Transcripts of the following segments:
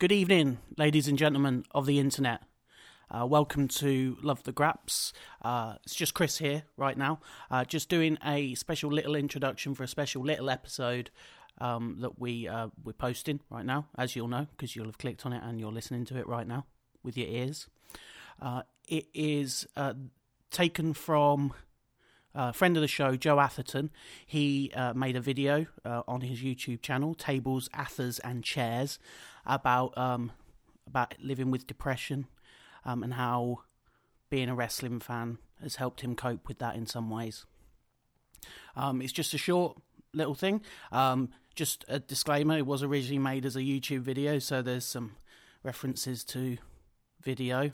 Good evening, ladies and gentlemen of the internet. Uh, welcome to Love the Graps. Uh, it's just Chris here right now, uh, just doing a special little introduction for a special little episode um, that we uh, we're posting right now, as you'll know because you'll have clicked on it and you're listening to it right now with your ears. Uh, it is uh, taken from uh, friend of the show, Joe Atherton, he uh, made a video uh, on his YouTube channel, Tables, Athers, and Chairs, about um, about living with depression um, and how being a wrestling fan has helped him cope with that in some ways. Um, it's just a short little thing. Um, just a disclaimer: it was originally made as a YouTube video, so there's some references to video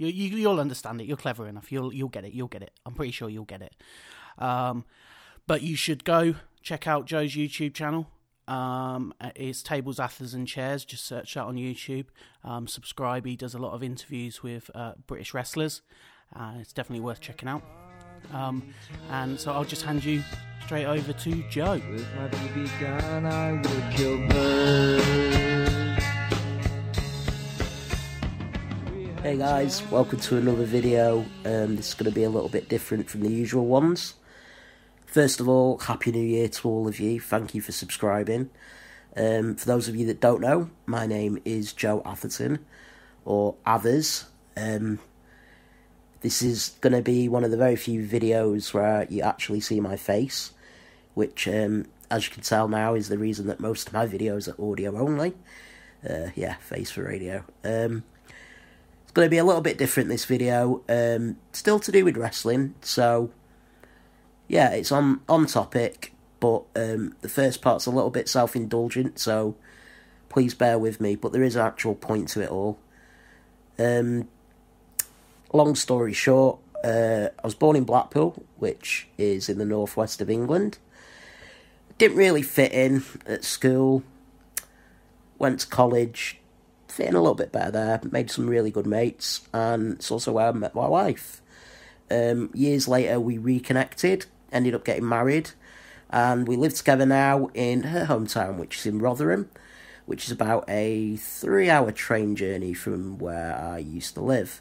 you, you you'll understand it. You're clever enough. You'll you'll get it. You'll get it. I'm pretty sure you'll get it. Um, but you should go check out Joe's YouTube channel. Um, it's Tables, Athers, and Chairs. Just search that on YouTube. Um, subscribe. He does a lot of interviews with uh, British wrestlers. Uh, it's definitely worth checking out. Um, and so I'll just hand you straight over to Joe. Hey guys, welcome to another video. Um, this is going to be a little bit different from the usual ones. First of all, Happy New Year to all of you. Thank you for subscribing. Um, for those of you that don't know, my name is Joe Atherton, or Athers. Um, this is going to be one of the very few videos where you actually see my face, which, um, as you can tell now, is the reason that most of my videos are audio only. Uh, yeah, face for radio. It's going to be a little bit different this video. Um, still to do with wrestling, so yeah, it's on on topic, but um, the first part's a little bit self indulgent, so please bear with me. But there is an actual point to it all. Um, long story short, uh, I was born in Blackpool, which is in the northwest of England. Didn't really fit in at school. Went to college, fitting a little bit better there, made some really good mates, and it's also where I met my wife. Um, years later, we reconnected, ended up getting married, and we live together now in her hometown, which is in Rotherham, which is about a three hour train journey from where I used to live.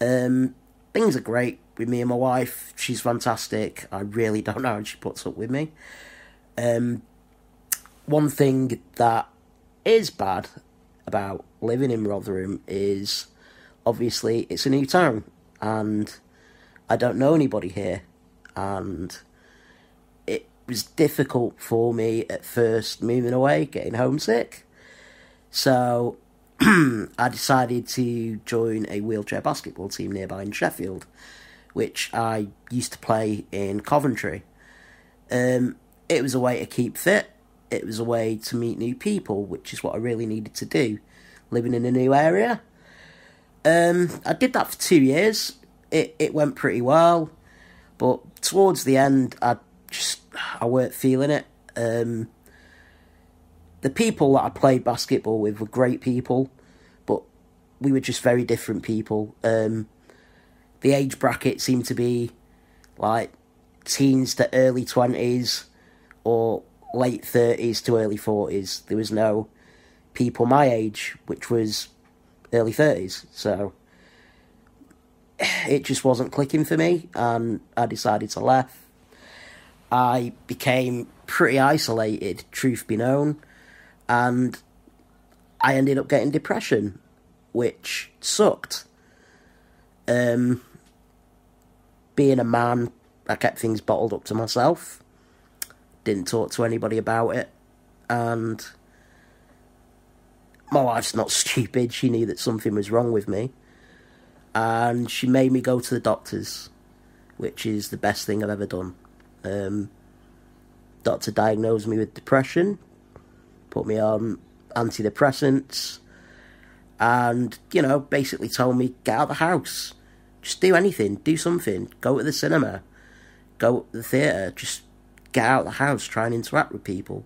Um, things are great with me and my wife. She's fantastic. I really don't know how she puts up with me. Um, one thing that is bad about living in Rotherham is obviously it's a new town and I don't know anybody here and it was difficult for me at first moving away, getting homesick. So I decided to join a wheelchair basketball team nearby in Sheffield, which I used to play in Coventry. Um, it was a way to keep fit it was a way to meet new people, which is what I really needed to do, living in a new area. Um, I did that for two years. It it went pretty well, but towards the end, I just I weren't feeling it. Um, the people that I played basketball with were great people, but we were just very different people. Um, the age bracket seemed to be like teens to early twenties, or late 30s to early 40s. There was no people my age, which was early 30s. So it just wasn't clicking for me, and I decided to left. I became pretty isolated, truth be known, and I ended up getting depression, which sucked. Um, being a man, I kept things bottled up to myself didn't talk to anybody about it, and my wife's not stupid. She knew that something was wrong with me, and she made me go to the doctors, which is the best thing I've ever done. Um, doctor diagnosed me with depression, put me on antidepressants, and you know, basically told me get out of the house, just do anything, do something, go to the cinema, go to the theatre, just get out of the house, try and interact with people.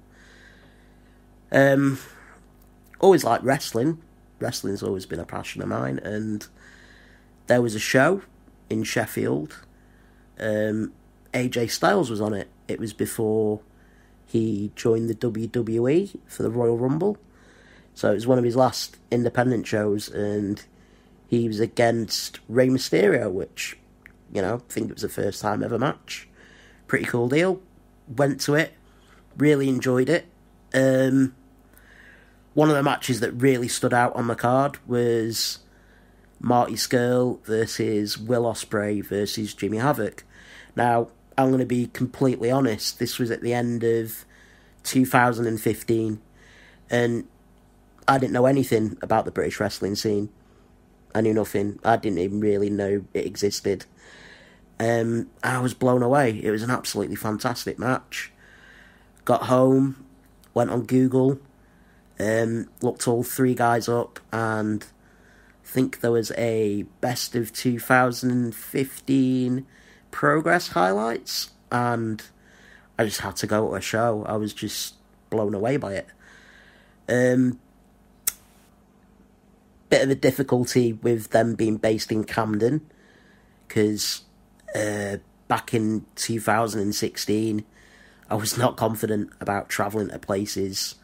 Um, always liked wrestling. Wrestling's always been a passion of mine, and there was a show in Sheffield. Um, AJ Styles was on it. It was before he joined the WWE for the Royal Rumble. So it was one of his last independent shows, and he was against Rey Mysterio, which, you know, I think it was the first time ever match. Pretty cool deal. Went to it, really enjoyed it. Um, one of the matches that really stood out on the card was Marty Scurll versus Will Ospreay versus Jimmy Havoc. Now, I'm going to be completely honest. This was at the end of 2015, and I didn't know anything about the British wrestling scene. I knew nothing. I didn't even really know it existed. Um, I was blown away. It was an absolutely fantastic match. Got home, went on Google, um, looked all three guys up, and think there was a best of 2015 progress highlights, and I just had to go to a show. I was just blown away by it. Um, bit of a difficulty with them being based in Camden because uh, back in 2016, I was not confident about travelling to places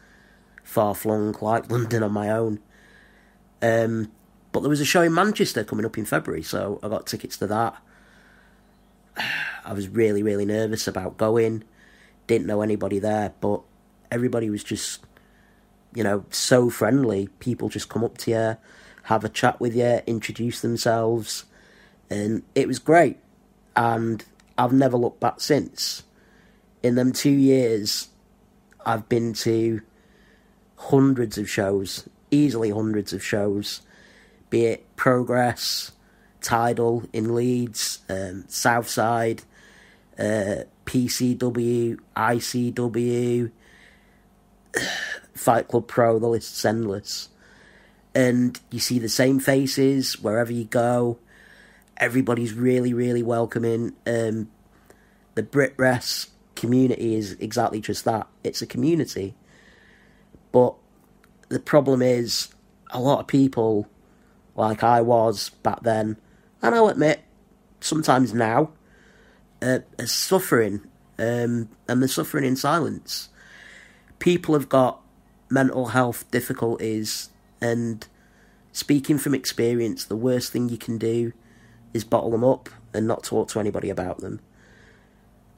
far flung like London on my own. Um, but there was a show in Manchester coming up in February, so I got tickets to that. I was really, really nervous about going. Didn't know anybody there, but everybody was just, you know, so friendly. People just come up to you, have a chat with you, introduce themselves, and it was great. And I've never looked back since. In them two years, I've been to hundreds of shows, easily hundreds of shows, be it Progress, Tidal in Leeds, um, Southside, uh, PCW, ICW, Fight Club Pro, the list's endless. And you see the same faces wherever you go. Everybody's really, really welcoming. Um, the BritWres community is exactly just that. It's a community. But the problem is, a lot of people, like I was back then, and I'll admit, sometimes now, uh, are suffering, um, and they're suffering in silence. People have got mental health difficulties, and speaking from experience, the worst thing you can do is bottle them up and not talk to anybody about them.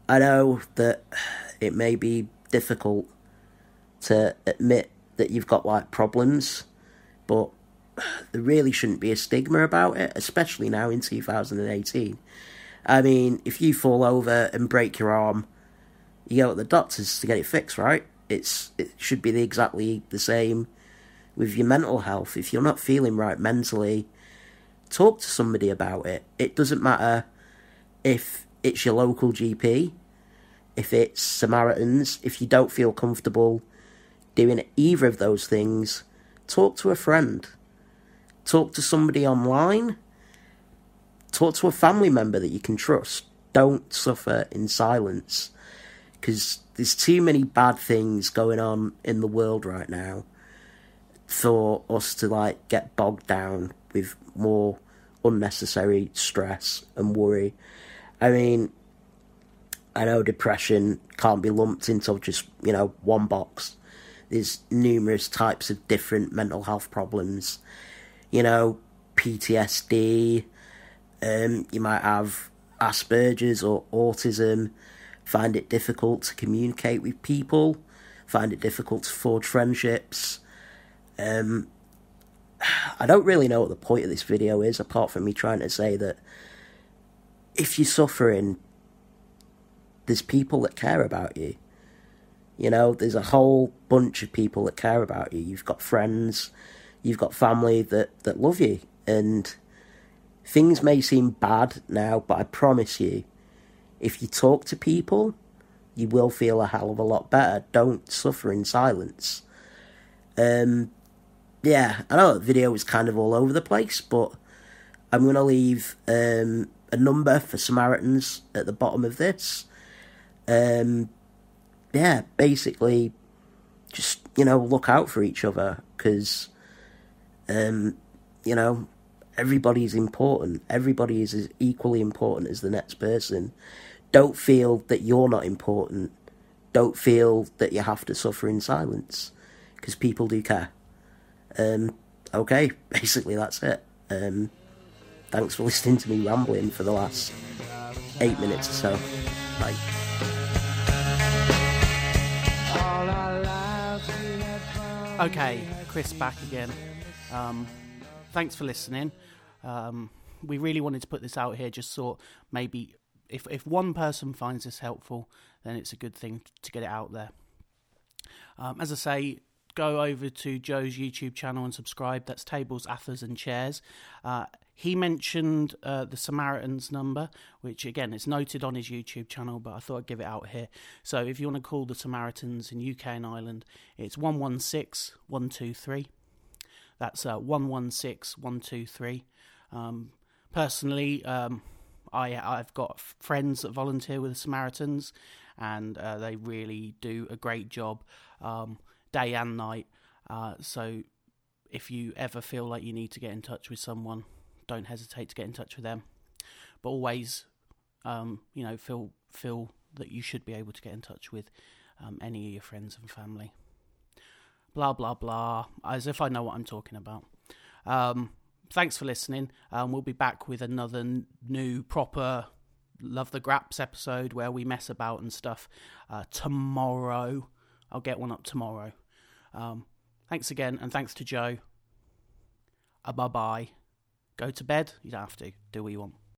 I know that it may be difficult to admit that you've got like problems, but there really shouldn't be a stigma about it, especially now in 2018. I mean, if you fall over and break your arm, you go to the doctors to get it fixed, right? It's it should be the, exactly the same with your mental health. If you're not feeling right mentally, talk to somebody about it. It doesn't matter if it's your local GP, if it's Samaritans, if you don't feel comfortable doing either of those things, talk to a friend. Talk to somebody online. Talk to a family member that you can trust. Don't suffer in silence. Because there's too many bad things going on in the world right now for us to like get bogged down with more unnecessary stress and worry. I mean, I know depression can't be lumped into just, you know, one box. There's numerous types of different mental health problems. You know, PTSD, um, you might have Asperger's or autism, find it difficult to communicate with people, find it difficult to forge friendships. Um, I don't really know what the point of this video is, apart from me trying to say that if you're suffering, there's people that care about you. You know, there's a whole bunch of people that care about you. You've got friends, you've got family that, that love you. And things may seem bad now, but I promise you, if you talk to people, you will feel a hell of a lot better. Don't suffer in silence. Um, yeah, I know the video was kind of all over the place, but I'm going to leave um, a number for Samaritans at the bottom of this. Um, yeah, basically, just you know, look out for each other because, um, you know, everybody's important. Everybody is as equally important as the next person. Don't feel that you're not important. Don't feel that you have to suffer in silence because people do care. Um, okay, basically that's it. Um, thanks for listening to me rambling for the last eight minutes or so. Bye. Okay, Chris back again. Um, thanks for listening. Um, we really wanted to put this out here. Just thought maybe if if one person finds this helpful, then it's a good thing to get it out there. Um, as I say, go over to Joe's YouTube channel and subscribe. That's Tables, Athers, and Chairs. Uh, he mentioned uh, the Samaritans number, which again is noted on his YouTube channel, but I thought I'd give it out here. So if you want to call the Samaritans in UK and Ireland, it's 116 123. That's uh, 116 123. Um, personally, um, I, I've got friends that volunteer with the Samaritans, and uh, they really do a great job um, day and night. Uh, so if you ever feel like you need to get in touch with someone, don't hesitate to get in touch with them. But always, um, you know, feel feel that you should be able to get in touch with um, any of your friends and family. Blah blah blah, as if I know what I'm talking about. Um, thanks for listening. Um, we'll be back with another n- new proper Love the Graps episode where we mess about and stuff uh, tomorrow. I'll get one up tomorrow. Um, thanks again, and thanks to Joe. Uh, bye bye. Go to bed. You don't have to. Do what you want.